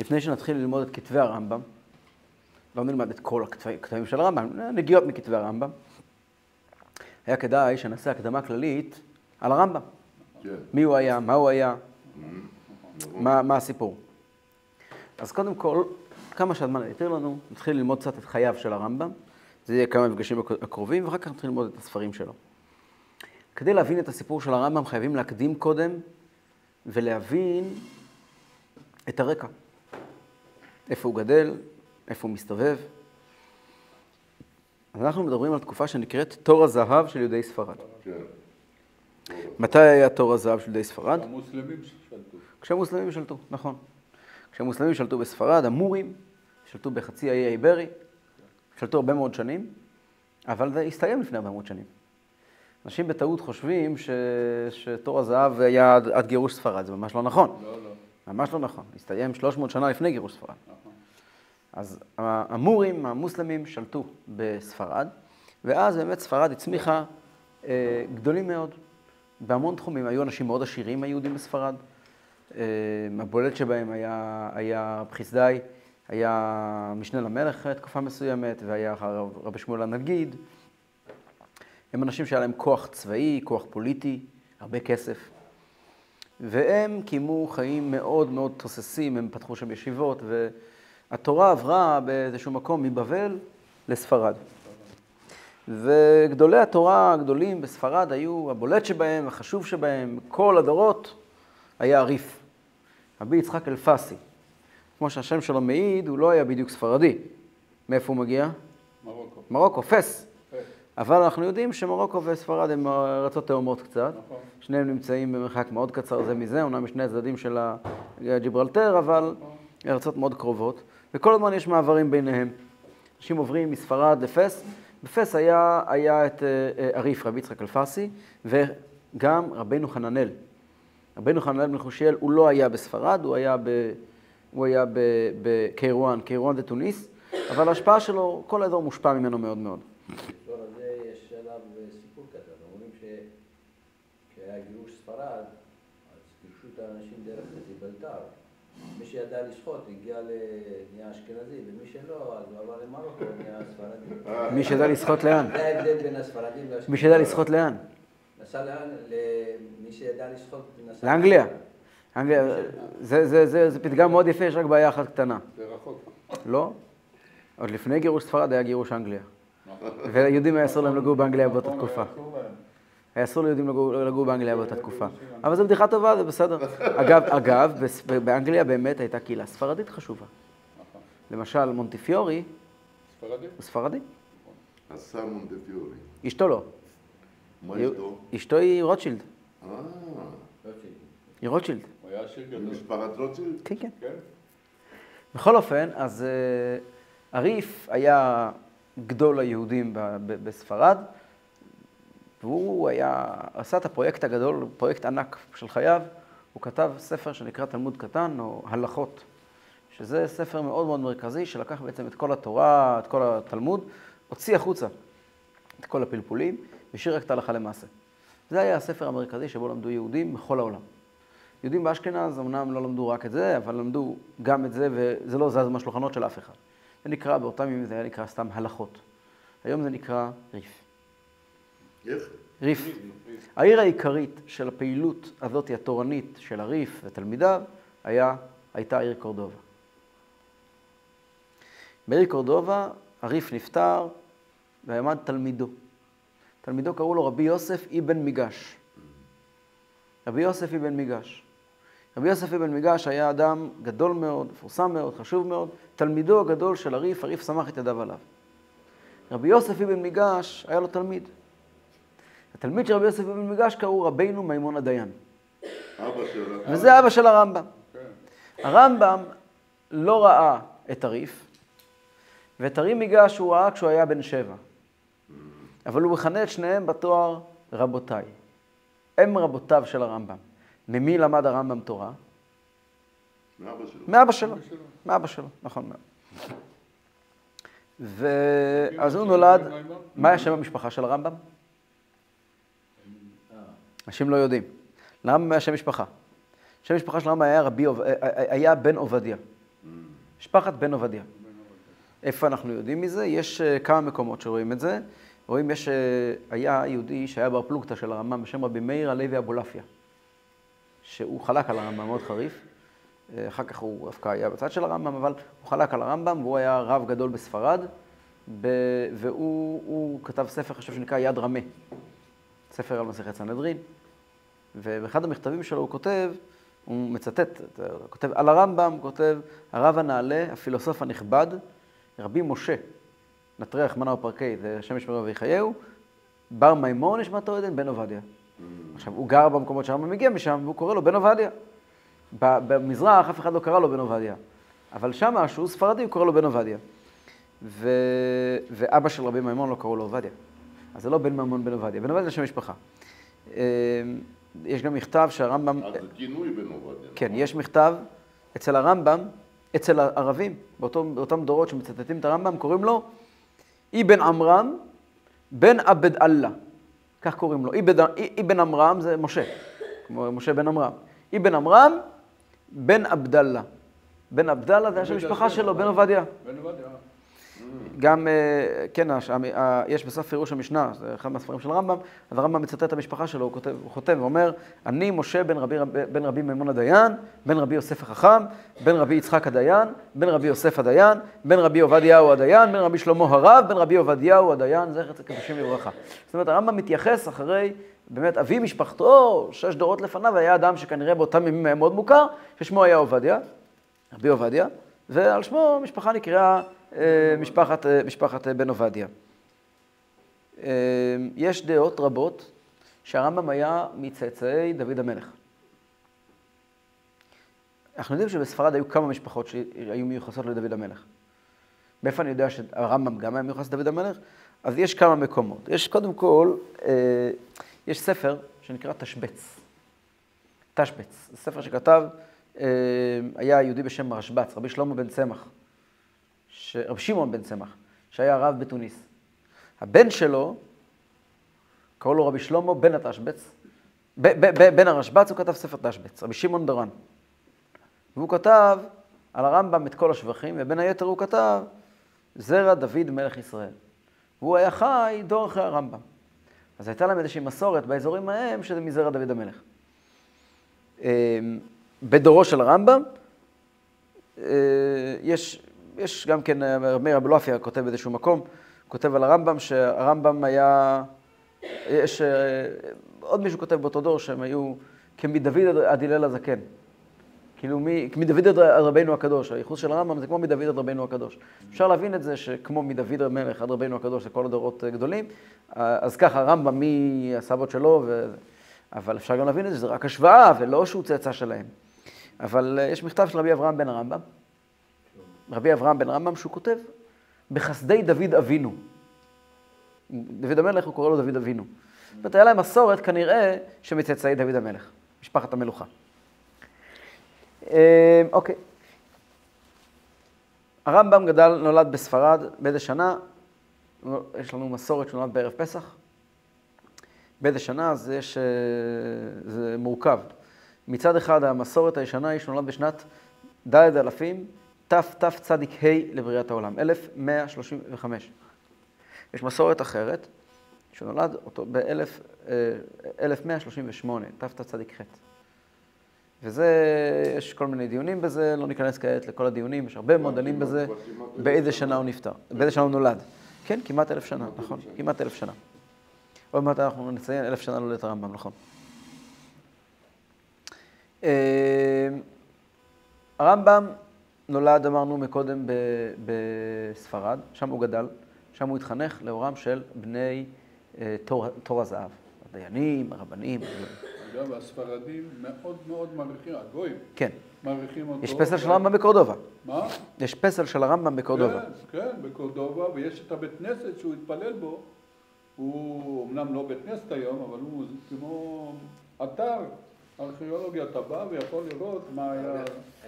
לפני שנתחיל ללמוד את כתבי הרמב"ם, לא נלמד את כל הכתבים של הרמב"ם, נגיעות מכתבי הרמב"ם, היה כדאי שנעשה הקדמה כללית על הרמב"ם. כן. מי הוא היה, מה הוא היה. מה, מה הסיפור. אז קודם כל, כמה שהזמן יתיר לנו, נתחיל ללמוד קצת את חייו של הרמב"ם. זה יהיה כמה מפגשים הקרובים, ואחר כך נתחיל ללמוד את הספרים שלו. כדי להבין את הסיפור של הרמב"ם חייבים להקדים קודם ולהבין את הרקע. איפה הוא גדל, איפה הוא מסתובב. אז אנחנו מדברים על תקופה שנקראת תור הזהב של יהודי ספרד. כן. מתי היה תור הזהב של יהודי ספרד? המוסלמים שלטו. כשהמוסלמים שלטו, נכון. כשהמוסלמים שלטו בספרד, המורים שלטו בחצי האי האיברי, שלטו הרבה מאוד שנים, אבל זה הסתיים לפני הרבה מאוד שנים. אנשים בטעות חושבים ש... שתור הזהב היה עד, עד גירוש ספרד, זה ממש לא נכון. לא, לא. ממש לא נכון. הסתיים 300 שנה לפני גירוש ספרד. נכון. אז המורים, המוסלמים, שלטו בספרד, ואז באמת ספרד הצמיחה אה, גדולים מאוד, בהמון תחומים. היו אנשים מאוד עשירים, היהודים בספרד. אה, הבולט שבהם היה, היה חסדאי, היה משנה למלך תקופה מסוימת, והיה רבי שמואל הנגיד. הם אנשים שהיה להם כוח צבאי, כוח פוליטי, הרבה כסף. והם קיימו חיים מאוד מאוד תוססים, הם פתחו שם ישיבות, והתורה עברה באיזשהו מקום מבבל לספרד. וגדולי התורה הגדולים בספרד היו, הבולט שבהם, החשוב שבהם, כל הדורות, היה הריף. רבי יצחק אלפסי. כמו שהשם שלו מעיד, הוא לא היה בדיוק ספרדי. מאיפה הוא מגיע? מרוקו. מרוקו, פס. אבל אנחנו יודעים שמרוקו וספרד הם ארצות תאומות קצת. נכון. שניהם נמצאים במרחק מאוד קצר זה מזה, אומנם משני הצדדים של הג'יברלטר, אבל נכון. ארצות מאוד קרובות. וכל הזמן יש מעברים ביניהם. אנשים עוברים מספרד לפס. בפס היה, היה את עריף, רבי יצחק אלפסי, וגם רבנו חננאל. רבנו חננאל בן חושיאל, הוא לא היה בספרד, הוא היה, ב, הוא היה בקיירואן, קיירואן זה תוניס, אבל ההשפעה שלו, כל האזור מושפע ממנו מאוד מאוד. מי שידע לשחוט הגיע לנהיה אשכנזי, ומי שלא, אז הוא עבר למרוקו, נהיה ספרדי. מי שידע לשחוט לאן? זה ההבדל בין הספרדים לאשכנזים. מי שידע לשחוט לאן? נסע לאן? למי שידע לשחוט, נסע... לאנגליה. אנגליה, זה, זה, זה, זה פתגם מאוד יפה, יש רק בעיה אחת קטנה. זה רחוק. לא. עוד לפני גירוש ספרד היה גירוש אנגליה. ויהודים היה אסור להם לגור באנגליה באותה תקופה. היה אסור ליהודים לגור באנגליה באותה תקופה. אבל זו בדיחה טובה, זה בסדר. אגב, אגב, באנגליה באמת הייתה קהילה ספרדית חשובה. למשל, מונטיפיורי, ספרדי? הוא ספרדי. השר מונטיפיורי. אשתו לא. מה אשתו? אשתו היא רוטשילד. אה, היא רוטשילד. הוא היה עשיר גדול. משפחת רוטשילד? כן, כן. כן? בכל אופן, אז אה, הריף היה גדול היהודים ב- ב- בספרד, והוא היה, עשה את הפרויקט הגדול, פרויקט ענק של חייו. הוא כתב ספר שנקרא תלמוד קטן, או הלכות, שזה ספר מאוד מאוד מרכזי, שלקח בעצם את כל התורה, את כל התלמוד, הוציא החוצה את כל הפלפולים, והשאיר רק את ההלכה למעשה. זה היה הספר המרכזי שבו למדו יהודים בכל העולם. יהודים באשכנז אמנם לא למדו רק את זה, אבל למדו גם את זה, וזה לא זז מהשולחנות של אף אחד. זה נקרא, באותם ימים זה היה נקרא סתם הלכות. היום זה נקרא ריף. איך? ריף. העיר העיקרית של הפעילות הזאת התורנית של הריף ותלמידיו היה, הייתה העיר קורדובה. בעיר קורדובה הריף נפטר ועמד תלמידו. תלמידו קראו לו רבי יוסף אבן מיגש. רבי יוסף אבן מיגש. רבי יוסף אבן מיגש היה אדם גדול מאוד, מפורסם מאוד, חשוב מאוד, תלמידו הגדול של הריף, הריף סמך את ידיו עליו. רבי יוסף אבן מיגש היה לו תלמיד. התלמיד של רבי יוסף אבן מיגש קראו רבינו מימון הדיין. אבא שלו. וזה אבא של הרמב"ם. כן. הרמב"ם לא ראה את הריף, ואת הרי מיגש הוא ראה כשהוא היה בן שבע. אבל הוא מכנה את שניהם בתואר רבותיי. הם רבותיו של הרמב"ם. ממי למד הרמב"ם תורה? מאבא שלו. מאבא שלו. מאבא שלו, נכון מאוד. ואז הוא נולד, מה היה שם המשפחה של הרמב"ם? אנשים לא יודעים. לרמב"ם היה שם משפחה. שם משפחה של הרמב"ם היה, רבי, עוב- היה בן עובדיה. משפחת בן עובדיה. איפה אנחנו יודעים מזה? יש אה, כמה מקומות שרואים את זה. רואים, יש, אה, היה יהודי שהיה בר פלוגתא של הרמב"ם בשם רבי מאיר הלוי אבולעפיה, שהוא חלק על הרמב"ם מאוד חריף. אה, אחר כך הוא דווקא היה בצד של הרמב"ם, אבל הוא חלק על הרמב"ם והוא היה רב גדול בספרד, ב... והוא הוא כתב ספר חשוב שנקרא יד רמה, ספר על מסכת סנהדרין, ובאחד המכתבים שלו הוא כותב, הוא מצטט, הוא כותב על הרמב"ם, הוא כותב, הרב הנעלה, הפילוסוף הנכבד, רבי משה, נטרי רחמנא ופרקי, זה השם ישמרו ויחייהו, בר מימון נשמתו עדן, בן עובדיה. עכשיו, הוא גר במקומות שהרמב"ם מגיע משם, והוא קורא לו בן עובדיה. במזרח אף אחד לא קרא לו בן עובדיה, אבל שמה, שהוא ספרדי, הוא קורא לו בן עובדיה. ו... ואבא של רבי מימון לא קראו לו עובדיה. אז זה לא בן מימון בן עובדיה, בן עובדיה זה שם משפחה. אה, יש גם מכתב שהרמב"ם... אז זה כינוי בן עובדיה. כן, יש מכתב אצל הרמב"ם, אצל הערבים, באותו, באותם דורות שמצטטים את הרמב"ם, קוראים לו אבן עמרם בן עבד אללה. כך קוראים לו. אבן, עמרם זה משה, כמו משה בן עמרם. אבן עמרם בן עבדאללה. בן עבדאללה זה השם המשפחה שלו, בן עובדיה. בן עובדיה. גם, אה, כן, יש בסוף פירוש המשנה, זה אחד מהספרים של הרמב"ם, אז הרמב"ם מצטט את המשפחה שלו, הוא כותב, הוא חותם ואומר, אני משה בן רבי, בן רבי מימון הדיין, בן רבי יוסף החכם, בן רבי יצחק הדיין, בן רבי יוסף הדיין, בן רבי עובדיהו הדיין, בן רבי שלמה הרב, בן רבי עובדיהו הדיין, זכר קדושים לברכה. זאת אומרת, הרמב"ם מתייחס אחרי, באמת, אבי משפחתו, שש דורות לפניו, היה אדם שכנראה באותם ימים היה מאוד מוכר, ששמו היה עובדיה, רבי עובדיה, ועל שמו המשפחה נקראה אה, משפחת, אה, משפחת אה, בן עובדיה. אה, יש דעות רבות שהרמב"ם היה מצאצאי דוד המלך. אנחנו יודעים שבספרד היו כמה משפחות שהיו מיוחסות לדוד המלך. מאיפה אני יודע שהרמב"ם גם היה מיוחס לדוד המלך? אז יש כמה מקומות. יש קודם כל, אה, יש ספר שנקרא תשבץ. תשבץ, זה ספר שכתב, אה, היה יהודי בשם רשב"ץ, רבי שלמה בן צמח, ש... רבי שמעון בן צמח, שהיה רב בתוניס. הבן שלו, קראו לו רבי שלמה בן התשבץ, בן הרשב"ץ, הוא כתב ספר תשבץ, רבי שמעון דרן. והוא כתב על הרמב"ם את כל השבחים, ובין היתר הוא כתב, זרע דוד מלך ישראל. והוא היה חי דור אחרי הרמב"ם. אז הייתה להם איזושהי מסורת באזורים ההם, שזה מזרע דוד המלך. אמ, בדורו של הרמב"ם, אה, יש, יש גם כן, אה, מאיר אבולעפיה כותב באיזשהו מקום, כותב על הרמב"ם שהרמב"ם היה, יש, אה, עוד מישהו כותב באותו דור שהם היו כמדוד עד הלל הזקן. כאילו מדוד עד רבינו הקדוש, הייחוס של הרמב"ם זה כמו מדוד עד רבינו הקדוש. אפשר להבין את זה שכמו מדוד המלך עד רבינו הקדוש זה כל הדורות אה, גדולים, אז ככה הרמב"ם מהסבות שלו, ו... אבל אפשר גם להבין את זה, זה רק השוואה ולא שהוא צאצא שלהם. אבל יש מכתב של רבי אברהם בן הרמב"ם, רבי אברהם בן הרמב"ם, שהוא כותב, בחסדי דוד אבינו. דוד המלך, הוא קורא לו דוד אבינו. זאת אומרת, היה להם מסורת כנראה שמצאצאי דוד המלך, משפחת המלוכה. אה, אוקיי. הרמב"ם גדל, נולד בספרד, באיזה שנה? יש לנו מסורת שהוא נולד בערב פסח. באיזה שנה, אז יש, אה, זה מורכב. מצד אחד, המסורת הישנה היא שנולד בשנת ד' אלפים, תתצ"ה לבריאת העולם, 1135. יש מסורת אחרת, שנולד אותו ב-1138, תתצ"ח. וזה, יש כל מיני דיונים בזה, לא ניכנס כעת לכל הדיונים, יש הרבה מאוד דנים בזה, באיזה שנה הוא נפטר, באיזה שנה הוא נולד. כן, כמעט אלף שנה, נכון, כמעט אלף שנה. עוד מעט אנחנו נציין אלף שנה לולדת הרמב"ם, נכון. אה, הרמב"ם נולד, אמרנו מקודם, בספרד, שם הוא גדל, שם הוא התחנך לאורם של בני אה, תור, תור הזהב, הדיינים, הרבנים. אגב, הספרדים מאוד מאוד מעריכים, הגויים כן, מעריכים אותו. יש פסל של הרמב"ם בקורדובה. מה? יש פסל של הרמב"ם בקורדובה. כן, כן, בקורדובה, ויש את הבית כנסת שהוא התפלל בו. הוא אמנם לא בית כנסת היום, אבל הוא כמו אתר ארכיאולוגיה. אתה בא ויכול לראות מה היה...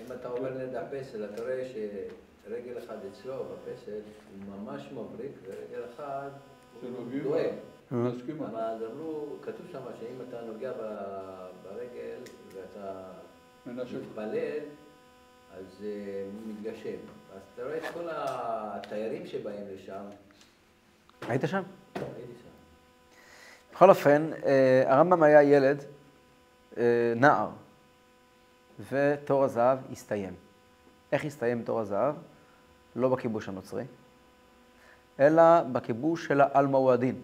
אם אתה עובר ליד הפסל, אתה רואה שרגל אחד אצלו בפסל הוא ממש מבריק, ורגל אחד הוא שנוגעים דואג. אה. אבל אז אמרו, כתוב שם שאם אתה נוגע ברגל ואתה. מתפלל, אז אה, מתגשם. אז אתה רואה את כל התיירים שבאים לשם, היית שם? הייתי שם. בכל אופן, אה, הרמב"ם היה ילד, נער, ותור הזהב הסתיים. איך הסתיים תור הזהב? לא בכיבוש הנוצרי, אלא בכיבוש של האלמואדין.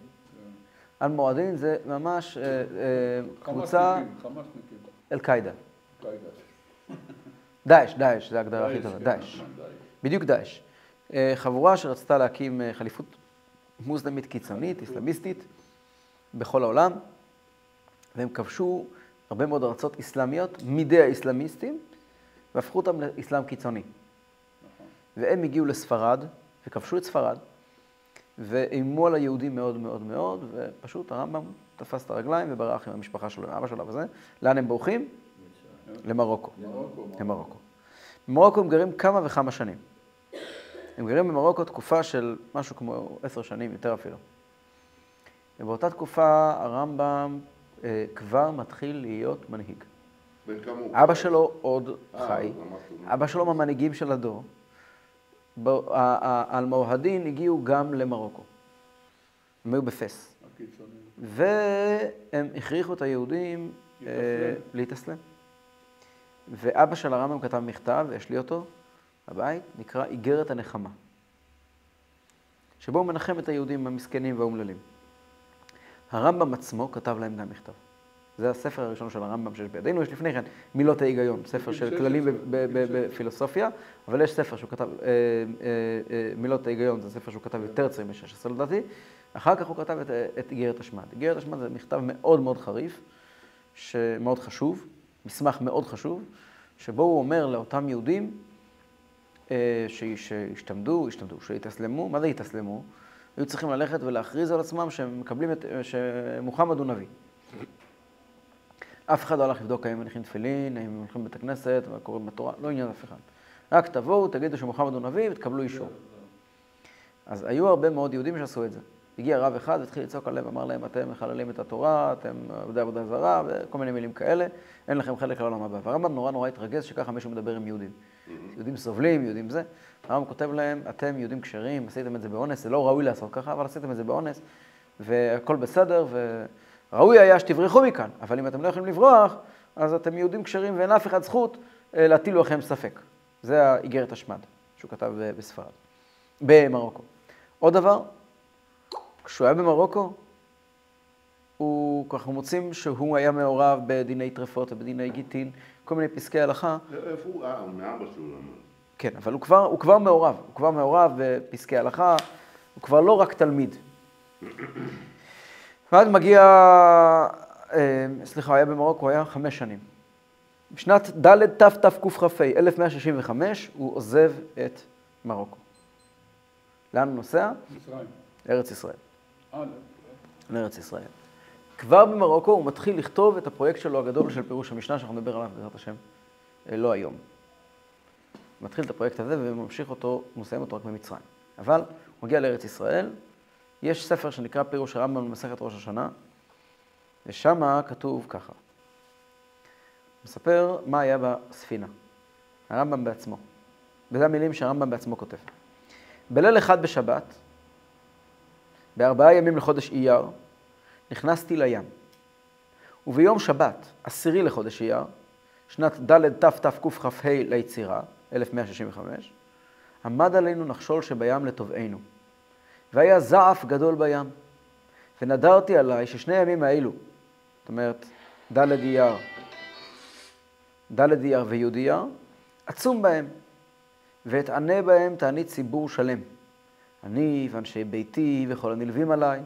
אלמואדין זה ממש אה, אה, קבוצה, חמאסניקים, חמאסניקים. אל-קאעידה. קאידה. דאעש, דאעש, זה ההגדרה הכי טובה, כן, דאעש. נכון, דאעש. בדיוק דאעש. אה, חבורה שרצתה להקים אה, חליפות מוסלמית קיצונית, אסלאמיסטית, בכל העולם, והם כבשו הרבה מאוד ארצות אסלאמיות מידי האסלאמיסטים, והפכו אותם לאסלאם קיצוני. נכון. והם הגיעו לספרד, וכבשו את ספרד, ואיימו על היהודים מאוד מאוד מאוד, ופשוט הרמב"ם תפס את הרגליים וברח עם המשפחה שלו, עם אבא שלו וזה. לאן הם בורחים? למרוקו. מרוקו, למרוקו. במרוקו הם גרים כמה וכמה שנים. הם גרים במרוקו תקופה של משהו כמו עשר שנים, יותר אפילו. ובאותה תקופה הרמב"ם כבר מתחיל להיות מנהיג. בן כמה הוא? אבא שלו עוד אה, חי, אבא שלו מהמנהיגים של הדור. האלמוהדין הגיעו גם למרוקו. הם היו בפס. והם הכריחו את היהודים אה, להתאסלם. להתאסלם. ואבא של הרמב"ם כתב מכתב, יש לי אותו בבית, נקרא איגרת הנחמה. שבו הוא מנחם את היהודים המסכנים והאומללים. הרמב"ם עצמו כתב להם גם מכתב. זה הספר הראשון של הרמב"ם שיש בידינו, יש לפני כן מילות ההיגיון, ספר של 16, כללים בגיל 16. בפילוסופיה, אבל יש ספר שהוא כתב, אה, אה, אה, מילות ההיגיון, זה ספר שהוא כתב יותר צעיר מ-16 לדעתי, אחר כך הוא כתב את, איגרת השמד. איגרת השמד זה מכתב מאוד מאוד חריף, שמאוד חשוב, מסמך מאוד חשוב, שבו הוא אומר לאותם יהודים שהשתמדו, השתמדו, שהתאסלמו, מה זה התאסלמו? היו צריכים ללכת ולהכריז על עצמם שהם מקבלים את, שמוחמד הוא נביא. אף אחד לא הלך לבדוק האם מניחים תפילין, האם הם הולכים לבית הכנסת, מה קוראים בתורה, לא עניין אף אחד. רק תבואו, תגידו שמוחמד הוא נביא ותקבלו אישור. אז היו הרבה מאוד יהודים שעשו את זה. הגיע רב אחד והתחיל לצעוק עליהם, אמר להם, אתם מחללים את התורה, אתם עובדי עבודה זרה, וכל מיני מילים כאלה, אין לכם חלק לעולם הבא. והרמב"ם נורא נורא התרגז שככה מישהו מדבר עם יהודים. יהודים סובלים, יהודים זה. הרמב"ם כותב להם, אתם יהודים כשרים, עשיתם את זה באונס, זה לא ראוי לעשות ככה, אבל עשיתם את זה באונס, והכל בסדר, וראוי היה שתברחו מכאן, אבל אם אתם לא יכולים לברוח, אז אתם יהודים כשרים ואין לאף אחד זכות אה, להטיל לכם ספק. זה האיגרת השמד שהוא כתב בספרד, במרוקו. עוד דבר, כשהוא היה במרוקו, הוא, אנחנו מוצאים שהוא היה מעורב בדיני טרפות ובדיני גיטין, כל מיני פסקי הלכה. איפה הוא? אה, הוא מאבא שלו למד. כן, אבל הוא כבר, הוא כבר מעורב, הוא כבר מעורב בפסקי הלכה, הוא כבר לא רק תלמיד. ואז מגיע, אה, סליחה, הוא היה במרוקו, הוא היה חמש שנים. בשנת ד' תתקכ"ה, 1165, הוא עוזב את מרוקו. לאן הוא נוסע? מצרים. לארץ ישראל. אה, לארץ ישראל. כבר במרוקו הוא מתחיל לכתוב את הפרויקט שלו הגדול של פירוש המשנה, שאנחנו נדבר עליו בעזרת השם, אה, לא היום. הוא מתחיל את הפרויקט הזה וממשיך אותו, מסיים אותו רק במצרים. אבל הוא מגיע לארץ ישראל, יש ספר שנקרא פירוש הרמב"ם במסכת ראש השנה, ושם כתוב ככה. מספר מה היה בספינה. הרמב"ם בעצמו. וזה המילים שהרמב"ם בעצמו כותב. בליל אחד בשבת, בארבעה ימים לחודש אייר, נכנסתי לים. וביום שבת, עשירי לחודש אייר, שנת ד' תתקכ"ה ליצירה, 1165, עמד עלינו נחשול שבים לטובענו. והיה זעף גדול בים. ונדרתי עליי ששני הימים האלו, זאת אומרת, ד' אייר, ד' אייר וי' אייר, עצום בהם, ואתענה בהם תענית ציבור שלם. אני ואנשי ביתי וכל הנלווים עליי,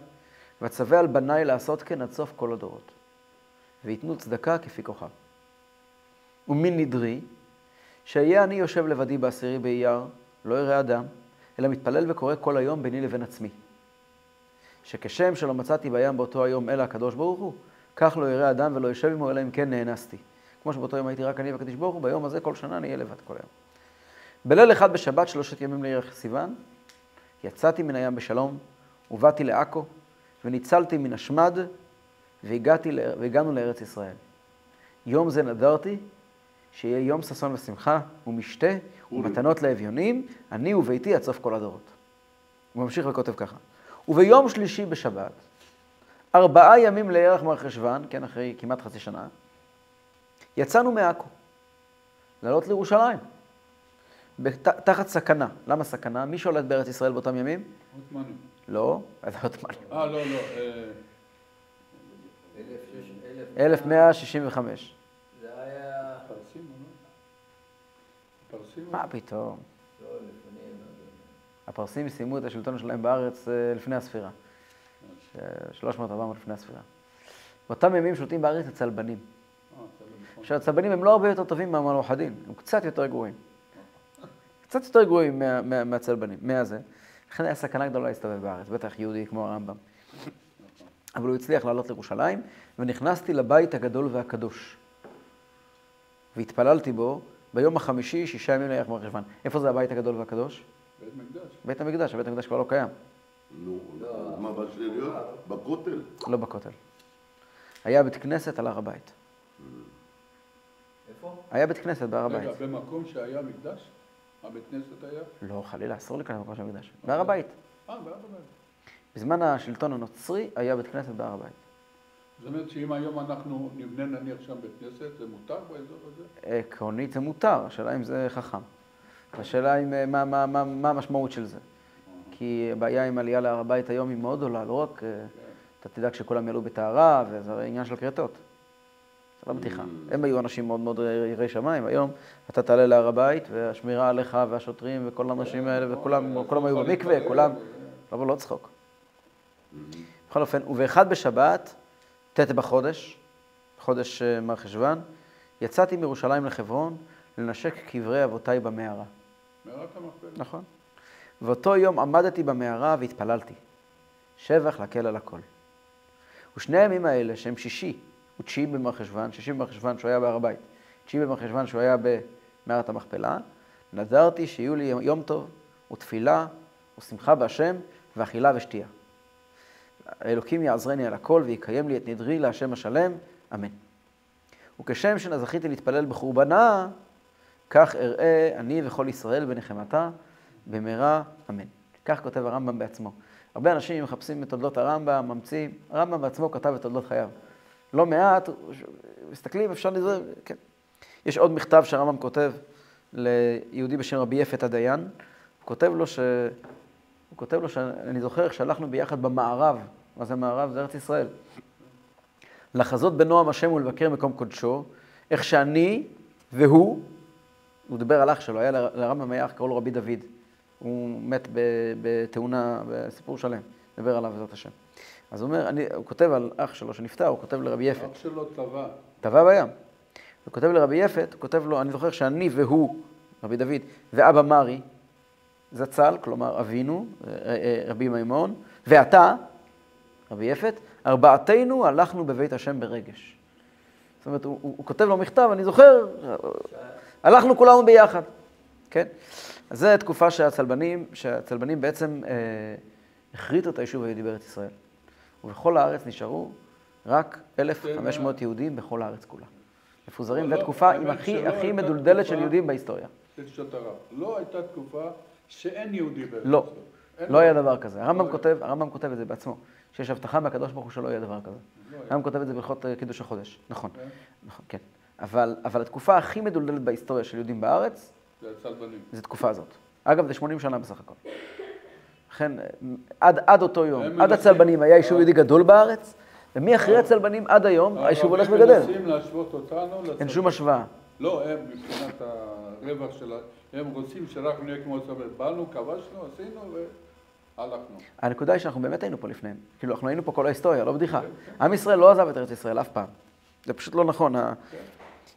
ואצווה על בניי לעשות כן עד סוף כל הדורות. וייתנו צדקה כפי כוחם. ומין נדרי, שאהיה אני יושב לבדי בעשירי באייר, לא יראה אדם, אלא מתפלל וקורא כל היום ביני לבין עצמי. שכשם שלא מצאתי בים באותו היום אלא הקדוש ברוך הוא, כך לא יראה אדם ולא יושב עמו אלא אם כן נאנסתי. כמו שבאותו יום הייתי רק אני והקדוש ברוך הוא, ביום הזה כל שנה אני אהיה לבד כל היום. בליל אחד בשבת, שלושת ימים לערך סיוון, יצאתי מן הים בשלום, ובאתי לעכו, וניצלתי מן השמד, והגעתי, והגענו לארץ ישראל. יום זה נדרתי, שיהיה יום ששון ושמחה ומשתה ומתנות לאביונים, אני וביתי עד סוף כל הדורות. הוא ממשיך וכותב ככה. וביום שלישי בשבת, ארבעה ימים לירח מרחשוון, כן, אחרי כמעט חצי שנה, יצאנו מעכו, לעלות לירושלים, בת- תחת סכנה. למה סכנה? מי שולט בארץ ישראל באותם ימים? עות'מאנים. לא, אז העות'מאנים. אה, לא, לא. אה, אלף שש- אלף- 1165. זה היה... פרסים, לא? פרסים? מה פתאום? לא. אבל- הפרסים סיימו את השלטון שלהם בארץ אה, לפני הספירה. 300-400 לפני הספירה. באותם ימים שולטים בארץ הצלבנים. אה, לא נכון. עכשיו, הצלבנים הם לא הרבה יותר טובים מהמלוכדין, הם קצת יותר גרועים. קצת יותר גרועים מה, מה, מהצלבנים, מהזה. לכן היה סכנה גדולה להסתובב בארץ, בטח יהודי כמו הרמב"ם. אבל הוא הצליח לעלות לירושלים, ונכנסתי לבית הגדול והקדוש. והתפללתי בו ביום החמישי, שישה ימים לירח מרחשוון. איפה זה הבית הגדול והקדוש? בית מקדש. בית המקדש, הבית המקדש כבר לא קיים, נו, לא. מה בשאריות? בכותל? לא בכותל. היה בית כנסת על הר הבית. איפה? היה בית כנסת בהר הבית. רגע, במקום שהיה מקדש? הבית כנסת היה? לא, חלילה, אסור להיכנס למקום של המקדש. בהר הבית. אה, בהר הבית. בזמן השלטון הנוצרי היה בית כנסת בהר הבית. זאת אומרת שאם היום אנחנו נבנה נניח שם בית כנסת, זה מותר באזור הזה? עקרונית זה מותר, השאלה אם זה חכם. השאלה אם, אה, מה, מה, מה, מה המשמעות של זה. כי הבעיה עם עלייה להר הבית היום היא מאוד גדולה, לא רק, אה, אתה תדאג שכולם יעלו בטהרה, וזה הרי עניין של כריתות. זה לא בדיחה. הם היו אנשים מאוד מאוד יראי שמיים, היום אתה תעלה להר הבית, והשמירה עליך, והשוטרים, וכל האנשים האלה, וכולם כולם היו במקווה, כולם... לא, לא צחוק. בכל אופן, ובאחד בשבת, ט' בחודש, חודש אה, מרחשוון, יצאתי מירושלים לחברון לנשק קברי אבותיי במערה. מערת המכפלה. נכון. ואותו יום עמדתי במערה והתפללתי. שבח לקל על הכל. ושני הימים האלה, שהם שישי ותשיעי במרחשוון, שישי במרחשוון שהוא היה בהר הבית, תשיעי במרחשוון שהוא היה במערת המכפלה, נדרתי שיהיו לי יום טוב ותפילה ושמחה בהשם ואכילה ושתייה. האלוקים יעזרני על הכל ויקיים לי את נדרי להשם השלם, אמן. וכשם שזכיתי להתפלל בחורבנה, כך אראה אני וכל ישראל בנחמתה, במהרה, אמן. כך כותב הרמב"ם בעצמו. הרבה אנשים מחפשים את תולדות הרמב"ם, ממציאים. הרמב"ם בעצמו כתב את תולדות חייו. לא מעט, מסתכלים, אפשר לזה, כן. יש עוד מכתב שהרמב"ם כותב ליהודי בשם רבי יפת הדיין. הוא כותב לו ש... הוא כותב לו שאני זוכר איך שהלכנו ביחד במערב, מה זה מערב? זה ארץ ישראל. לחזות בנועם השם ולבקר מקום קודשו, איך שאני והוא, הוא דיבר על אח שלו, היה לרמב"ם היה אח, קראו לו רבי דוד. הוא מת בתאונה, בסיפור שלם, דיבר עליו בעזרת השם. אז הוא אומר, אני, הוא כותב על אח שלו שנפטר, הוא כותב לרבי יפת. אח שלו טבע. טבע בים. הוא כותב לרבי יפת, הוא כותב לו, אני זוכר שאני והוא, רבי דוד, ואבא מרי, זצ"ל, כלומר אבינו, אה, אה, רבי מימון, ואתה, רבי יפת, ארבעתנו הלכנו בבית השם ברגש. זאת אומרת, הוא, הוא, הוא כותב לו מכתב, אני זוכר, הלכנו כולנו ביחד, כן? אז זו תקופה שהצלבנים, שהצלבנים בעצם אה, החריטו את היישוב היהודי בארץ ישראל. ובכל הארץ נשארו רק 1,500 יהודים בכל הארץ כולה. מפוזרים, לא, תקופה עם הכי, הכי מדולדלת של יהודים בהיסטוריה. לא הייתה תקופה שאין יהודי בארץ לא, ישראל. אין לא היה. דבר כזה. הרמב"ם לא כותב, הרמב"ם כותב את זה בעצמו, שיש הבטחה מהקדוש ברוך הוא שלא יהיה דבר כזה. לא. הרמב"ם כותב את זה בהלכות אה, קידוש החודש, נכון, כן? נכון, כן. אבל, אבל התקופה הכי מדולדלת בהיסטוריה של יהודים בארץ, זה הצלבנים. זו תקופה הזאת. אגב, זה 80 שנה בסך הכל. לכן, אה, עד, עד אותו יום, הם עד מנסים- הצלבנים היה יישוב אה. יהודי גדול בארץ, ומאחרי הצלבנים עד היום, היישוב הולך וגדל. מנסים להשוות אותנו לצלבנים. אין שום השוואה. לא, הם מבחינת הרווח שלה, הם רוצים שרק נהיה כמו הצלבנים. באנו, כבשנו, עשינו והלכנו. הנקודה היא שאנחנו באמת היינו פה לפניהם. כאילו, אנחנו היינו פה כל ההיסטוריה, לא בדיחה. כן, עם ישראל לא עזב את ארץ ישראל אף פעם. זה פשוט לא נכון. ה-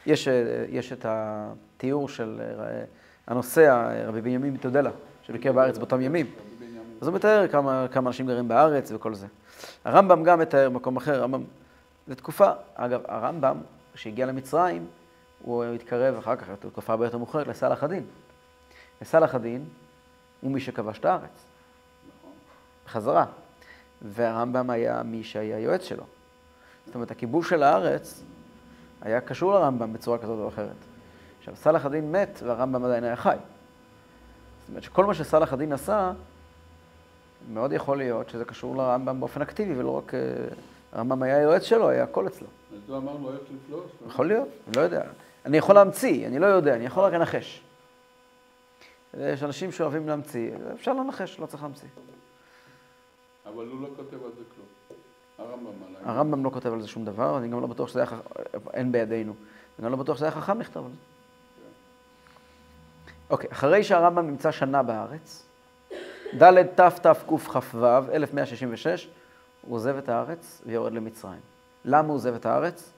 יש, אה, יש את התיאור של אה, הנוסע, אה, רבי בנימין מתודלה, שביקר בארץ באותם ימים. אז הוא מתאר כמה, כמה אנשים גרים בארץ וכל זה. הרמב"ם גם מתאר מקום אחר, הרמב"ם, זו תקופה, אגב, הרמב"ם, כשהגיע למצרים, הוא התקרב אחר כך, תקופה הרבה יותר מאוחרת, לסלאח א-דין. לסלאח א-דין הוא מי שכבש את הארץ. בחזרה. והרמב"ם היה מי שהיה יועץ שלו. זאת אומרת, הכיבוש של הארץ היה קשור לרמב"ם בצורה כזאת או אחרת. עכשיו, סלאח א-דין מת והרמב"ם עדיין היה חי. זאת אומרת שכל מה שסלאח א-דין עשה, מאוד יכול להיות שזה קשור לרמב"ם באופן אקטיבי, ולא רק... אה, הרמב"ם היה יועץ שלו, היה הכל אצלו. אז הוא אמר לו איך לפלוש. יכול להיות, אני לא יודע. אני יכול להמציא, אני לא יודע, אני יכול רק לנחש. יש אנשים שאוהבים להמציא, אפשר לנחש, לא צריך להמציא. אבל הוא לא כותב על זה כלום. הרמב"ם עליי. הרמב"ם לא כותב על זה שום דבר, אני גם לא בטוח שזה היה, חכ- אין בידינו. אני גם לא בטוח שזה היה חכם לכתוב על זה. אוקיי, אחרי שהרמב"ם נמצא שנה בארץ, ד' תתקכ"ו, 1166, הוא עוזב את הארץ ויורד למצרים. למה הוא עוזב את הארץ?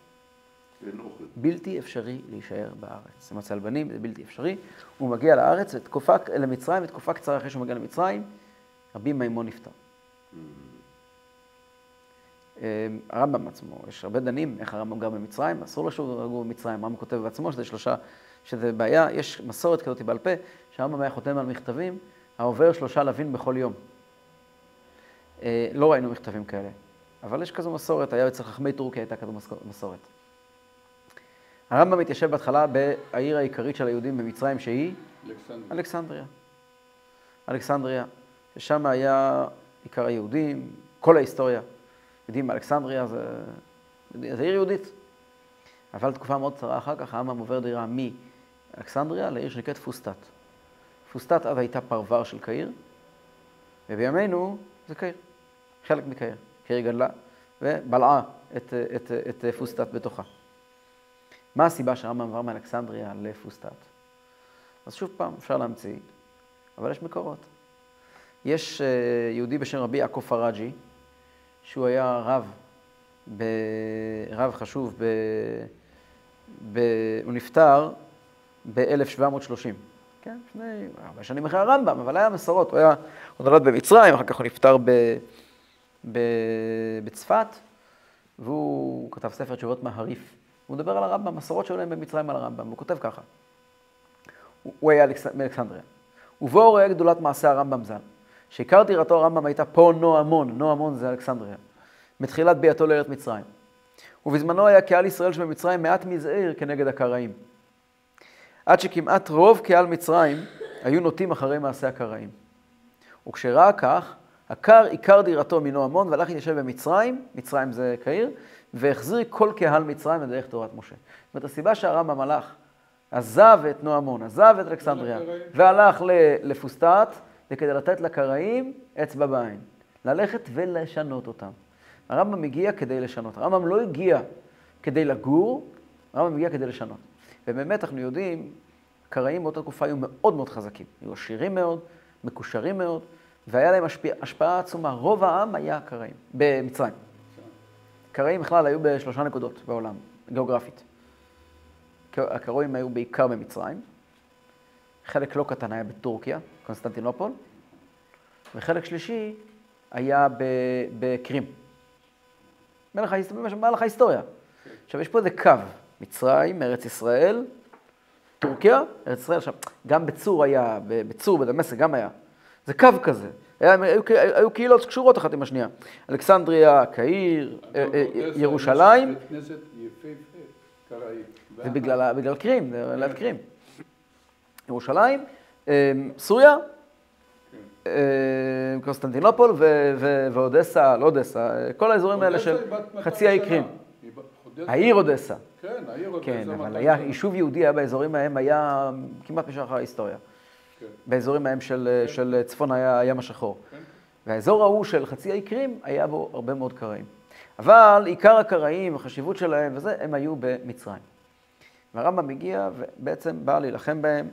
בלתי אפשרי להישאר בארץ. עם הצלבנים זה בלתי אפשרי. הוא מגיע לארץ, ותקופה, למצרים, ותקופה קצרה אחרי שהוא מגיע למצרים, רבי מימון נפטר. אה, הרמב"ם עצמו, יש הרבה דנים איך הרמב"ם גר במצרים, אסור לו שהוא לגור במצרים, הרמב"ם כותב בעצמו שזה שלושה, שזה בעיה, יש מסורת כזאת בעל פה, שהרמב"ם היה חותם על מכתבים, העובר שלושה לווין בכל יום. אה, לא ראינו מכתבים כאלה, אבל יש כזו מסורת, היה אצל חכמי טורקיה הייתה כזו מסורת. הרמב"ם מתיישב בהתחלה בעיר העיקרית של היהודים במצרים, שהיא אלכסנדר. אלכסנדריה. אלכסנדריה, ששם היה עיקר היהודים, כל ההיסטוריה. יודעים, אלכסנדריה זה, זה עיר יהודית. אבל תקופה מאוד קצרה אחר כך, הרמב"ם עובר דירה מאלכסנדריה לעיר שנקראת פוסטת. פוסטת אז הייתה פרבר של קהיר, ובימינו זה קהיר, חלק מקהיר. קהיר גדלה ובלעה את, את, את, את פוסטת בתוכה. מה הסיבה שהרמב"ם עבר מאלכסנדריה לפוסטת? אז שוב פעם, אפשר להמציא, אבל יש מקורות. יש אה, יהודי בשם רבי יעקב פראג'י, שהוא היה רב, ב... רב חשוב, ב... ב... הוא נפטר ב-1730. כן, לפני הרבה שנים אחרי הרמב"ם, אבל היה מסורות, הוא היה, הוא נולד במצרים, אחר כך הוא נפטר ב... ב... בצפת, והוא כתב ספר תשובות מהריף. הוא מדבר על הרמב"ם, מסורות שהיו להם במצרים על הרמב"ם, הוא כותב ככה. הוא- הוא היה אלכס- מאלכסנדריה. ובו רואה גדולת מעשה הרמב"ם ז"ל, שעיקר דירתו הרמב"ם הייתה פה נועמון, נועמון זה אלכסנדריה, מתחילת ביאתו לארץ מצרים. ובזמנו היה קהל ישראל שבמצרים מעט מזעיר כנגד הקראים. עד שכמעט רוב קהל מצרים היו נוטים אחרי מעשה הקראים. וכשראה כך, עקר עיקר דירתו מנועמון והלך להתיישב במצרים, מצרים זה קהיר, והחזיר כל קהל מצרים לדרך תורת משה. זאת אומרת, הסיבה שהרמב"ם הלך, עזב את נועמון, עזב את אלכסנדריה. והלך לפוסטת, זה כדי לתת לקראים אצבע בעין. ללכת ולשנות אותם. הרמב"ם הגיע כדי לשנות. הרמב"ם לא הגיע כדי לגור, הרמב"ם הגיע כדי לשנות. ובאמת אנחנו יודעים, קראים באותה תקופה היו מאוד מאוד חזקים. היו עשירים מאוד, מקושרים מאוד, והיה להם השפעה, השפעה עצומה. רוב העם היה קראים, במצרים. קראים בכלל היו בשלושה נקודות בעולם, גיאוגרפית. הקראים היו בעיקר במצרים, חלק לא קטן היה בטורקיה, קונסטנטינופול, וחלק שלישי היה בקרים. מלך ההיסטוריה. עכשיו, יש פה איזה קו, מצרים, ארץ ישראל, טורקיה, ארץ ישראל. עכשיו, גם בצור היה, בצור, בדמשק גם היה. זה קו כזה. היה, היו, היו, היו קהילות שקשורות אחת עם השנייה. אלכסנדריה, קהיר, אה, אה, ירושלים. זה בגלל, בגלל קרים, זה ליד קרים. ירושלים, אה, סוריה, כן. אה, קונסטנטינופול ואודסה, לא אודסה, כל האזורים האלה של אודסה היא בת 200 חצי האי. קרים. אודסה- העיר אודסה. כן, העיר אודסה. כן, 200 אבל היה. יישוב יהודי היה באזורים ההם, היה כמעט משחר ההיסטוריה. כן, באזורים ההם של, של צפון היה- הים השחור. כן. והאזור ההוא של חצי האי קרים, היה בו הרבה מאוד קראים. אבל עיקר הקראים, החשיבות שלהם וזה, הם היו במצרים. והרמב"ם הגיע ובעצם בא להילחם בהם,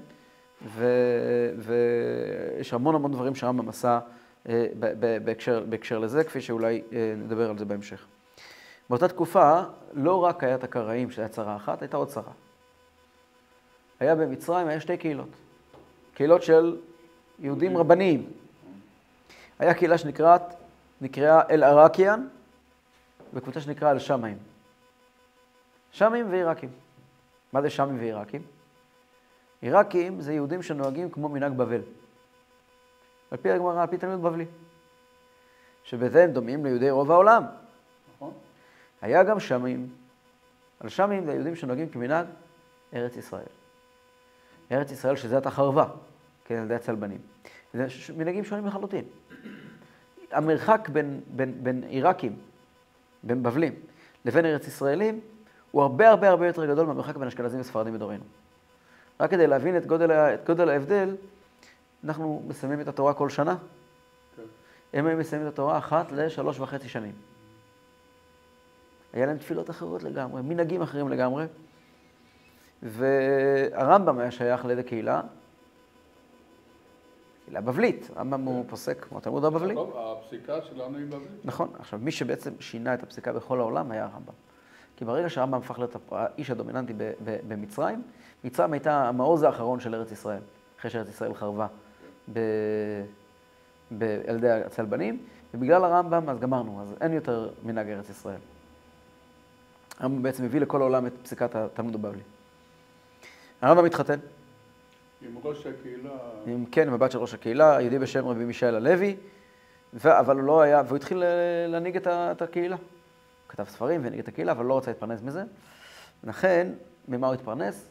ו- ויש המון המון דברים שהרמב"ם עשה אה, בהקשר, בהקשר לזה, כפי שאולי אה, נדבר על זה בהמשך. באותה תקופה לא רק היה את הקראים, שהיה צרה אחת, הייתה עוד צרה. היה במצרים, היה שתי קהילות. קהילות של יהודים רבניים. היה קהילה שנקראת, נקראה אל-עראקיאן, וקבוצה שנקראה אל-שמאים. שמים ועיראקים. מה זה שמים ועיראקים? עיראקים זה יהודים שנוהגים כמו מנהג בבל. על פי הגמרא, על פי תלמוד בבלי. שבזה הם דומים ליהודי רוב העולם. היה גם שמים. על שמים זה יהודים שנוהגים כמנהג ארץ ישראל. ארץ ישראל שזה עתה חרבה, כן, על ידי הצלבנים. זה מנהגים שונים לחלוטין. המרחק בין, בין, בין עיראקים, בין בבלים, לבין ארץ ישראלים, הוא הרבה הרבה הרבה יותר גדול מהמרחק בין אשכנזים וספרדים בדורנו. רק כדי להבין את גודל, את גודל ההבדל, אנחנו מסיימים את התורה כל שנה. כן. הם היו מסיימים את התורה אחת לשלוש וחצי שנים. היה להם תפילות אחרות לגמרי, מנהגים אחרים לגמרי. והרמב"ם היה שייך לאיזה קהילה? קהילה בבלית. הרמב"ם הוא פוסק כמו התלמוד הבבלי. טוב, הפסיקה שלנו היא בבלית. נכון. עכשיו, מי שבעצם שינה את הפסיקה בכל העולם היה הרמב"ם. כי ברגע שהרמב"ם הפך להיות האיש הדומיננטי במצרים, מצרים הייתה המעוז האחרון של ארץ ישראל, אחרי שארץ ישראל חרבה על ידי הצלבנים, ובגלל הרמב"ם אז גמרנו, אז אין יותר מנהג ארץ ישראל. הרמב"ם בעצם הביא לכל העולם את פסיקת התלמוד הבבלי. הרמב"ם התחתן, עם ראש הקהילה, עם כן, עם הבת של ראש הקהילה, יהודי בשם רבי מישאל הלוי, ו- אבל הוא לא היה, והוא התחיל אה, להנהיג את, ה- את הקהילה. הוא כתב ספרים והנהיג את הקהילה, אבל לא רצה להתפרנס מזה. לכן, ממה הוא התפרנס?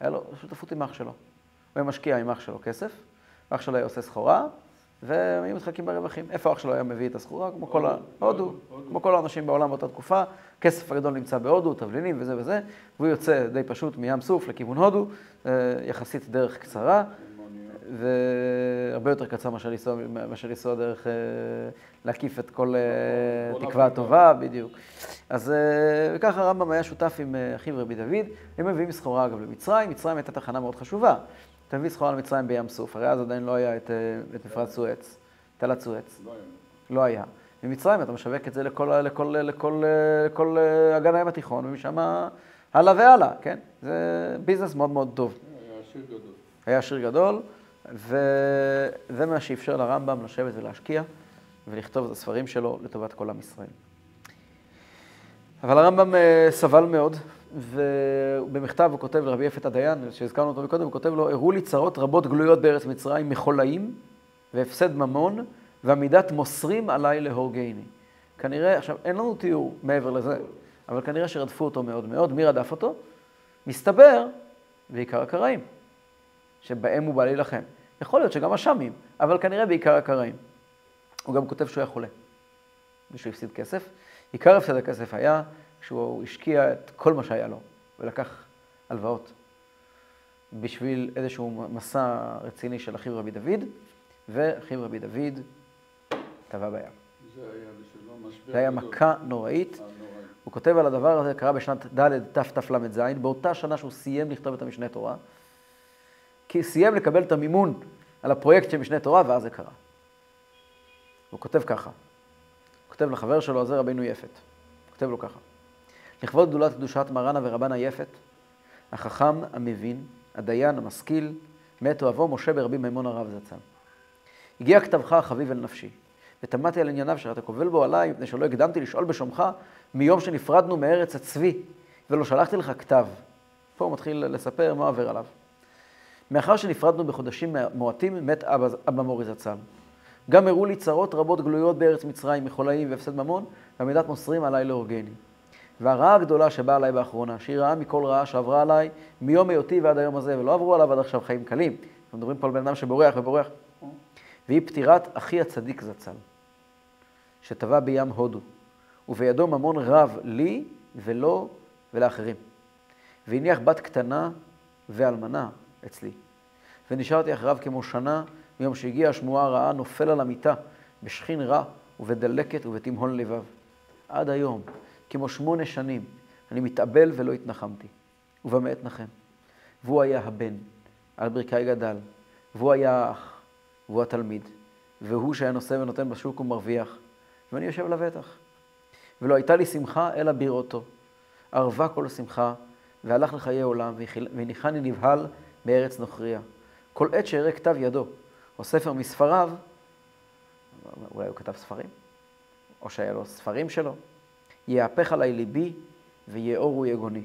היה לו שותפות עם אח שלו. הוא היה משקיע עם אח שלו כסף, אח שלו היה עושה סחורה, והם היו מתחלקים ברווחים. איפה אח שלו היה מביא את הסחורה? כמו כל ה... הודו. כמו כל האנשים בעולם באותה תקופה. כסף הגדול נמצא בהודו, תבלינים וזה וזה, והוא יוצא די פשוט מים סוף לכיוון הודו, אה, יחסית דרך קצרה. והרבה יותר קצר מאשר לנסוע, מאשר לנסוע דרך, אה, להקיף את כל אה, תקווה. הטובה, בדיוק. אז וככה הרמב"ם היה שותף עם אחיו רבי דוד. הם מביאים סחורה אגב למצרים, מצרים הייתה תחנה מאוד חשובה. אתה מביא סחורה למצרים בים סוף, הרי אז עדיין לא היה את, אה, את מפרץ סואץ, תעלת סואץ, לא היה. לא היה. ממצרים אתה משווק את זה לכל, לכל, לכל, לכל אה, אגן הים התיכון, ומשם הלאה והלאה, כן? זה ביזנס מאוד מאוד טוב. היה עשיר גדול. היה שיר גדול, וזה מה שאפשר לרמב"ם לשבת ולהשקיע ולכתוב את הספרים שלו לטובת כל עם ישראל. אבל הרמב"ם אה, סבל מאוד, ובמכתב הוא כותב לרבי יפת הדיין, שהזכרנו אותו מקודם, הוא כותב לו, הראו לי צרות רבות גלויות בארץ מצרים, מחולאים והפסד ממון, ועמידת מוסרים עליי להורגני. כנראה, עכשיו, אין לנו תיאור מעבר לזה, אבל כנראה שרדפו אותו מאוד מאוד. מי רדף אותו? מסתבר, בעיקר הקראים. שבהם הוא בא להילחם. יכול להיות שגם השמים, אבל כנראה בעיקר הקראים. הוא גם כותב שהוא היה חולה, ושהוא הפסיד כסף. עיקר הפסד הכסף היה שהוא השקיע את כל מה שהיה לו, ולקח הלוואות בשביל איזשהו מסע רציני של אחיו רבי דוד, ואחיו רבי דוד טבע בים. זה היה בשבילו משבר זה היה גדול. מכה נוראית. נוראי. הוא כותב על הדבר הזה, קרה בשנת ד' תתל"ז, באותה שנה שהוא סיים לכתוב את המשנה תורה, כי סיים לקבל את המימון על הפרויקט של משנה תורה, ואז זה קרה. הוא כותב ככה, הוא כותב לחבר שלו, זה רבינו יפת, הוא כותב לו ככה: לכבוד גדולת קדושת מרנה ורבנה יפת, החכם, המבין, הדיין, המשכיל, מת אוהבו משה ברבי מימון הרב זצ"ל. הגיע כתבך החביב אל נפשי, ותמדתי על ענייניו אשר אתה קובל בו עליי, מפני שלא הקדמתי לשאול בשומך מיום שנפרדנו מארץ הצבי, ולא שלחתי לך כתב. פה הוא מתחיל לספר מה עובר עליו. מאחר שנפרדנו בחודשים מועטים, מת אבא, אבא מורי זצ"ל. גם הראו לי צרות רבות גלויות בארץ מצרים, מחולאים והפסד ממון, ועמידת מוסרים עליי להורגני. והרעה הגדולה שבאה עליי באחרונה, שהיא רעה מכל רעה שעברה עליי מיום היותי ועד היום הזה, ולא עברו עליו עד עכשיו חיים קלים. אנחנו מדברים פה על בן אדם שבורח ובורח. והיא פטירת אחי הצדיק זצ"ל, שטבע בים הודו, ובידו ממון רב לי ולו ולאחרים. והניח בת קטנה ואלמנה אצלי. ונשארתי אחריו כמו שנה מיום שהגיעה השמועה הרעה, נופל על המיטה, בשכין רע ובדלקת ובתימהון לבב. עד היום, כמו שמונה שנים, אני מתאבל ולא התנחמתי. ובמה אתנחם? והוא היה הבן, על ברכי גדל, והוא היה האח, והוא התלמיד, והוא שהיה נושא ונותן בשוק ומרוויח, ואני יושב לבטח. ולא הייתה לי שמחה אלא בראותו. ערבה כל שמחה, והלך לחיי עולם, והניחני נבהל בארץ נוכריה. כל עת שאראה כתב ידו, או ספר מספריו, אולי הוא כתב ספרים, או שהיה לו ספרים שלו, יהפך עלי ליבי ויאורו יגוני.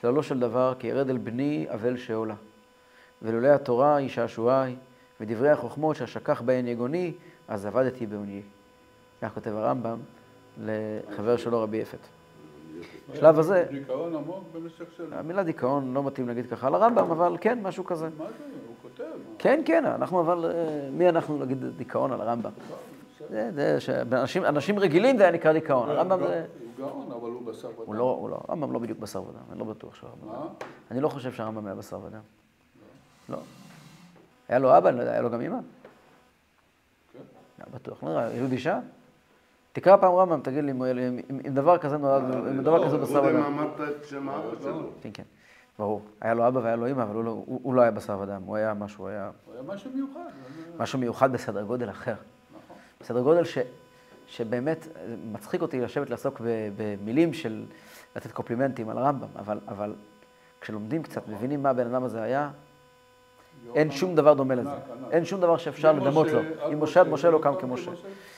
כללו של דבר, כי ירד אל בני אבל שאולה. ולולא התורה היא שעשועי, ודברי החוכמות שאשכח בהן יגוני, אז עבדתי בעוניי. כך כותב הרמב"ם לחבר שלו רבי יפת. בשלב הזה, דיכאון עמוק במשך שנה. המילה דיכאון לא מתאים להגיד ככה על הרמב"ם, אבל כן, משהו כזה. מה זה? הוא כותב. כן, כן, אנחנו אבל, אה, מי אנחנו להגיד דיכאון על הרמב"ם? זה, זה, שאנשים אנשים רגילים זה היה נקרא דיכאון, הרמב"ם זה... הוא גאון, אבל הוא בשר ודם. הוא לא, הוא לא, הרמב"ם לא בדיוק בשר ודם, אני לא בטוח שהרמב"ם... מה? אני לא חושב שהרמב"ם היה בשר ודם. לא. היה לו אבא, אני לא יודע, היה לו גם אמא? כן. לא, בטוח, לא נראה, ילוד אישה? תקרא פעם רמב"ם, תגיד לי אם- דבר כזה נולד, אם דבר כזה בשר קודם ודם. אמרת את שם האבא שלו. כן, כן, ברור. היה לו אבא והיה לו אמא, אבל הוא לא- הוא הוא לא היה בשר ודם, הוא היה משהו, הוא היה הוא היה משהו מיוחד. משהו מיוחד בסדר גודל אחר. בסדר גודל ש, שבאמת אה, מצחיק אותי לשבת לעסוק במילים של לתת קופלימנטים על הרמב"ם, אבל, אבל כשלומדים קצת, מבינים מה הבן אדם הזה היה, אין שום דבר דומה לזה. אין שום דבר שאפשר לדמות לו. עד אם משה עד משה לא קם. כמשה.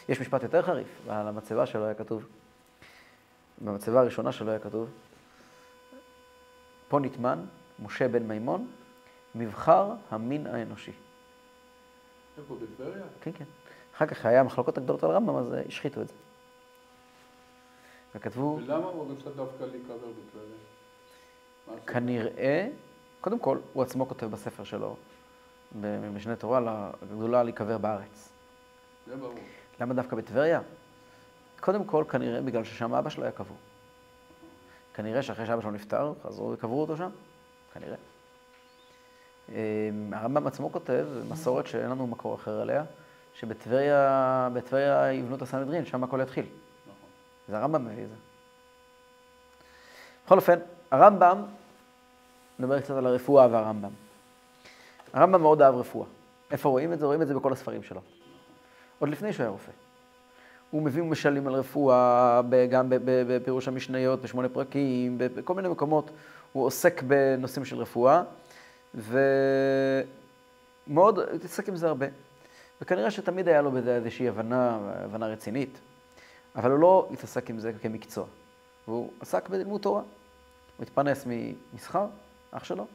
יש משפט יותר חריף, על המצבה שלו היה כתוב, במצבה הראשונה שלו היה כתוב, פה נטמן, משה בן מימון, מבחר המין האנושי. איפה, בטבריה? כן, כן. אחר כך היה המחלוקות הגדולות על הרמב"ם, אז אה, השחיתו את זה. וכתבו, ולמה הוא רצה דווקא להיקבר בטבריה? כנראה, קודם כל, הוא עצמו כותב בספר שלו, במשנה תורה, לגדולה להיקבר בארץ. זה ברור. למה דווקא בטבריה? קודם כל, כנראה בגלל ששם אבא שלו היה קבור. כנראה שאחרי שאבא שלו נפטר, חזרו וקברו אותו שם. כנראה. אמ, הרמב"ם עצמו כותב, מסורת שאין לנו מקור אחר עליה, שבטבריה בטבריה יבנו את הסנהדרין, שם הכל יתחיל. נכון. זה הרמב"ם מביא את זה. בכל אופן, הרמב"ם, נדבר קצת על הרפואה והרמב"ם. הרמב"ם מאוד אהב רפואה. איפה רואים את זה? רואים את זה בכל הספרים שלו. עוד לפני שהוא היה רופא. הוא מביא משלים על רפואה, גם בפירוש המשניות, בשמונה פרקים, בכל מיני מקומות. הוא עוסק בנושאים של רפואה, ומאוד התעסק עם זה הרבה. וכנראה שתמיד היה לו בזה איזושהי הבנה, הבנה רצינית, אבל הוא לא התעסק עם זה כמקצוע. והוא עסק בלימוד תורה. הוא התפרנס ממסחר, אח שלו,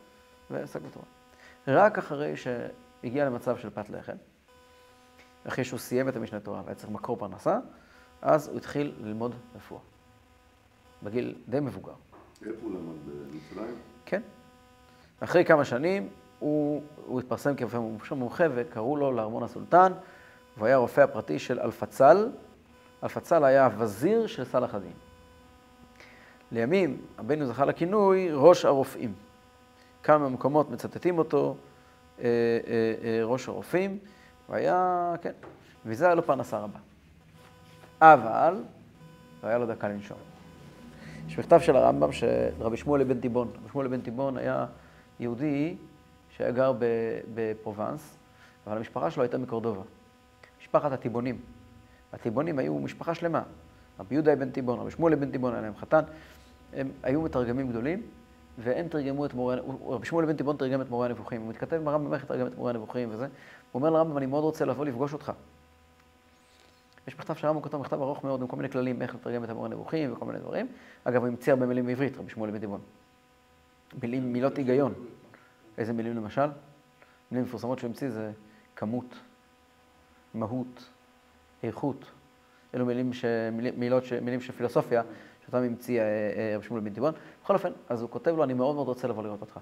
ועסק בתורה. רק אחרי שהגיע למצב של פת לחם, אחרי שהוא סיים את המשנה תורה והיה צריך מקור פרנסה, אז הוא התחיל ללמוד רפואה. בגיל די מבוגר. איפה הוא למד? במצרים? כן. אחרי כמה שנים הוא, הוא התפרסם כרופא מומחה וקראו לו לארמון הסולטן, והוא היה הרופא הפרטי של אלפצל. אלפצל היה הווזיר של סלאח א-דין. לימים רבנו זכה לכינוי ראש הרופאים. כמה מקומות מצטטים אותו, אה, אה, אה, ראש הרופאים, הוא היה, כן, וזה היה לו פרנסה רבה. אבל, לא היה לו דקה לנשום. יש מכתב של הרמב"ם של רבי שמואל אבן תיבון. רבי שמואל אבן תיבון היה יהודי שהיה גר בפרובנס, אבל המשפחה שלו הייתה מקורדובה. משפחת הטיבונים. הטיבונים היו משפחה שלמה. רבי יהודה אבן תיבון, רבי שמואל אבן תיבון היה להם חתן. הם היו מתרגמים גדולים, והם תרגמו את מורה, רבי שמואל אבן תיבון תרגם את מורה הנבוכים. הוא מתכתב עם הרמב"ם איך לתרגם את מורה הנבוכים וזה. הוא אומר לרמב"ם, אני מאוד רוצה לבוא לפגוש אותך. יש מכתב שהרמב"ם כותב מכתב ארוך מאוד עם כל מיני כללים איך לתרגם את המורה הנבוכים וכל מיני דברים. אגב, הוא המציא הרבה מילים בעברית, רבי שמואל אבן תיבון. מילים, מילות היגיון. איזה מילים למשל? מילים מפורסמות שהוא המציא זה כמות, מהות, איכות. אלו מילים, ש... מילות ש... מילים של פילוסופיה, שאותם המציא אה, אה, רבי שמואל בן תיבון. בכל אופן, אז הוא כותב לו, אני מאוד מאוד רוצה לבוא לראות אותך.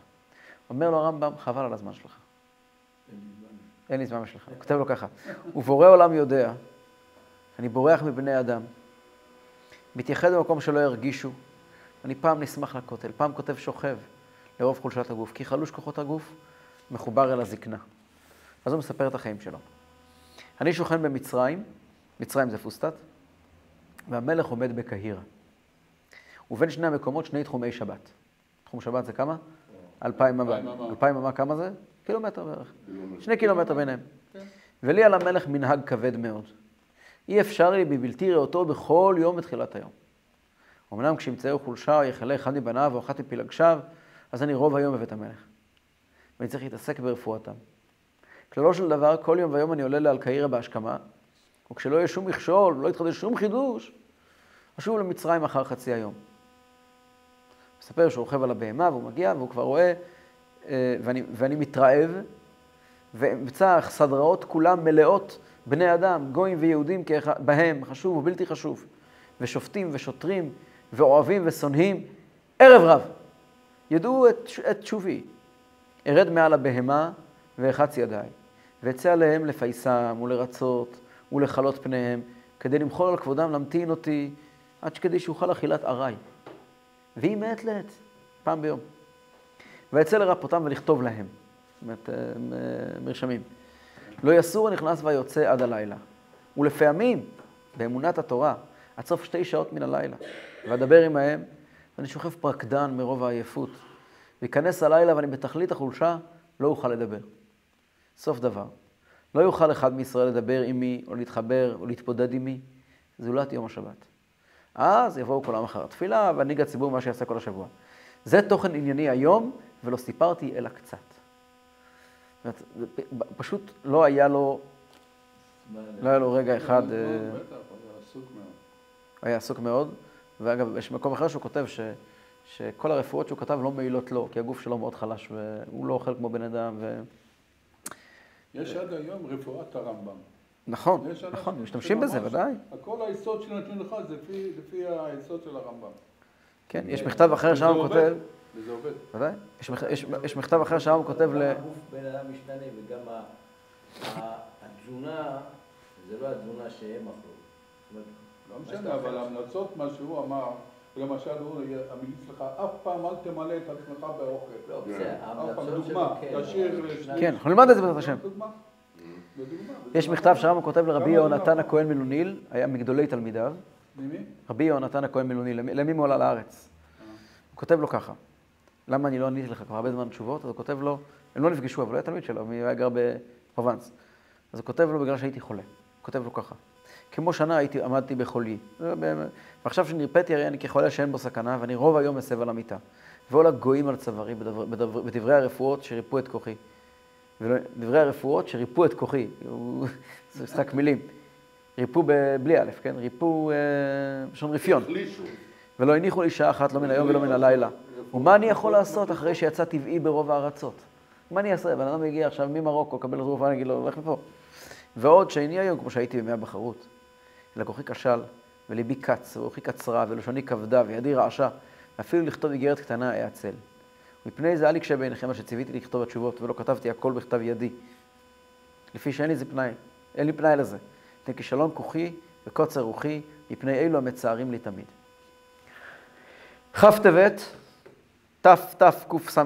אומר לו הרמב"ם, חבל על הזמן שלך. אין לי זמן בשבילך. הוא כותב לו ככה, ובורא עולם יודע, אני בורח מבני אדם, מתייחד במקום שלא ירגישו, אני פעם נשמח לכותל, פעם כותב שוכב, לרוב חולשת הגוף, כי חלוש כוחות הגוף מחובר אל הזקנה. אז הוא מספר את החיים שלו. אני שוכן במצרים, מצרים זה פוסטת, והמלך עומד בקהיר. ובין שני המקומות שני תחומי שבת. תחום שבת זה כמה? אלפיים אמה. אלפיים אמה. כמה זה? קילומטר בערך. שני קילומטר ביניהם. כן. ולי על המלך מנהג כבד מאוד. אי אפשר לי בבלתי ראותו בכל יום בתחילת היום. אמנם כשימצאו חולשה יחלה אחד מבניו או אחת מפילגשיו, אז אני רוב היום בבית המלך. ואני צריך להתעסק ברפואתם. כללו של דבר, כל יום ויום אני עולה לאלקהירה בהשכמה, וכשלא יהיה שום מכשול, לא יתחדש שום חידוש, אשוב למצרים אחר חצי היום. מספר שהוא רוכב על הבהמה והוא מגיע והוא כבר רואה, אה, ואני, ואני מתרעב, וצח, סדראות כולם מלאות בני אדם, גויים ויהודים כאחד, בהם, חשוב ובלתי חשוב. ושופטים ושוטרים ואוהבים ושונאים ערב רב. ידעו את, את תשובי. ארד מעל הבהמה ואחץ ידיי, ואצא עליהם לפייסם ולרצות ולכלות פניהם, כדי למחול על כבודם להמתין אותי, עד שכדי שאוכל אכילת ארעי. והיא מעת לעת, פעם ביום. ויצא לרפאותם ולכתוב להם. זאת אומרת, אה, מ- מרשמים. לא יסור הנכנס והיוצא עד הלילה. ולפעמים, באמונת התורה, עד סוף שתי שעות מן הלילה. ואדבר עמהם, ואני שוכב פרקדן מרוב העייפות. ויכנס הלילה ואני בתכלית החולשה, לא אוכל לדבר. סוף דבר. לא יוכל אחד מישראל לדבר עמי, או להתחבר, או להתפודד עמי, זולת יום השבת. אז יבואו כולם אחר התפילה, והנהיג הציבור מה שיעשה כל השבוע. זה תוכן ענייני היום, ולא סיפרתי אלא קצת. זאת אומרת, פשוט לא היה לו, לא היה לו רגע אחד, אה, הוא עסוק מאוד. היה עסוק מאוד. ואגב, יש מקום אחר שהוא כותב ש, שכל הרפואות שהוא כתב לא מעילות לו, כי הגוף שלו מאוד חלש, והוא לא אוכל כמו בן אדם, ו... יש עד היום רפואת הרמב"ם. נכון, נכון, משתמשים בזה, ודאי. הכל היסוד שנתנו לך זה לפי- לפי היסוד של הרמב"ם. כן, יש מכתב אחר שם הוא כותב, וזה עובד. ודאי, יש, יש, יש מכתב אחר שם הוא כותב ל... הגוף בן אדם משתנה וגם התזונה, זה לא התזונה שהם אכלו. לא משנה, אבל אוכל. ההמלצות, מה שהוא אמר, למשל, הוא המליץ לך, אף פעם אל תמלא את עצמך באוכל. לא, כן. בסדר, ההמלצות שלו, כן. תשאיר כן, אנחנו נלמד את זה בעזרת השם. יש מכתב הוא כותב לרבי יהונתן? הכהן מלוניל, היה מגדולי תלמידיו, ממי? רבי יהונתן הכהן מלוניל, למי למי הוא עלה לארץ? הוא כותב לו ככה, למה אני לא עניתי לך כבר הרבה זמן תשובות? אז הוא כותב לו, הם לא נפגשו, אבל הוא היה תלמיד שלו, הוא היה גר בפרובנס. אז הוא כותב לו בגלל שהייתי חולה. הוא כותב לו ככה, כמו שנה הייתי, עמדתי בחולי, ועכשיו שנרפאתי הרי אני כחולה שאין בו סכנה, ואני רוב היום מסב על המיטה. ועול הגויים על צווארי בדבר, בדבר, בדברי הרפואות שריפו את כוחי. דברי הרפואות שריפו את כוחי, זה משחק מילים. ריפו ב- בלי א', כן? ריפו, אה, לשון רפיון. החלישו. ולא הניחו לי שעה אחת, לא מן היום ולא מן הלילה. ומה אני יכול לעשות אחרי שיצא טבעי ברוב הארצות? מה אני אעשה? בן אדם הגיע עכשיו ממרוקו, קבל תרופה, אני אגיד לו, לך מפה. ועוד שאיני היום כמו שהייתי בימי הבחרות. אלא כוחי כשל, וליבי קץ, ורוחי קצרה, ולשוני כבדה, וידי רעשה, ואפילו לכתוב איגרת קטנה אעצל. מפני זה אל יקשה בעיניכם, אשר ציוויתי לכתוב התשובות, ולא כתבתי הכל בכתב ידי. לפי שאין לי זה פנאי, אין לי פנאי לזה. מפני כישלון כוחי וקוצר רוחי, מפני אלו המצערים לי תמיד. כ' טבת, תתקס"ה,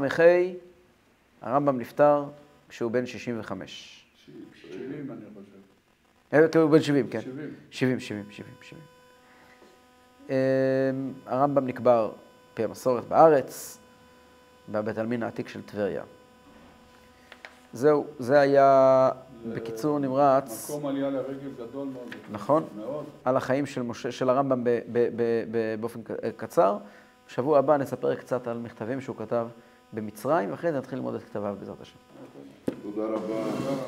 הרמב"ם נפטר כשהוא בן 65. 70 אני חושב. אה, הוא בן 70, כן. 70. 70, 70, 70, 70. אמ, הרמב"ם נקבר פי המסורת בארץ, בבית העלמין העתיק של טבריה. זהו, זה היה זה בקיצור נמרץ מקום עלייה לרגל גדול מאוד. נכון. מאוד. על החיים של, משה, של הרמב"ם ב, ב, ב, ב, באופן קצר. בשבוע הבא נספר קצת על מכתבים שהוא כתב במצרים, ואחרי זה נתחיל ללמוד את כתביו בעזרת השם. תודה רבה.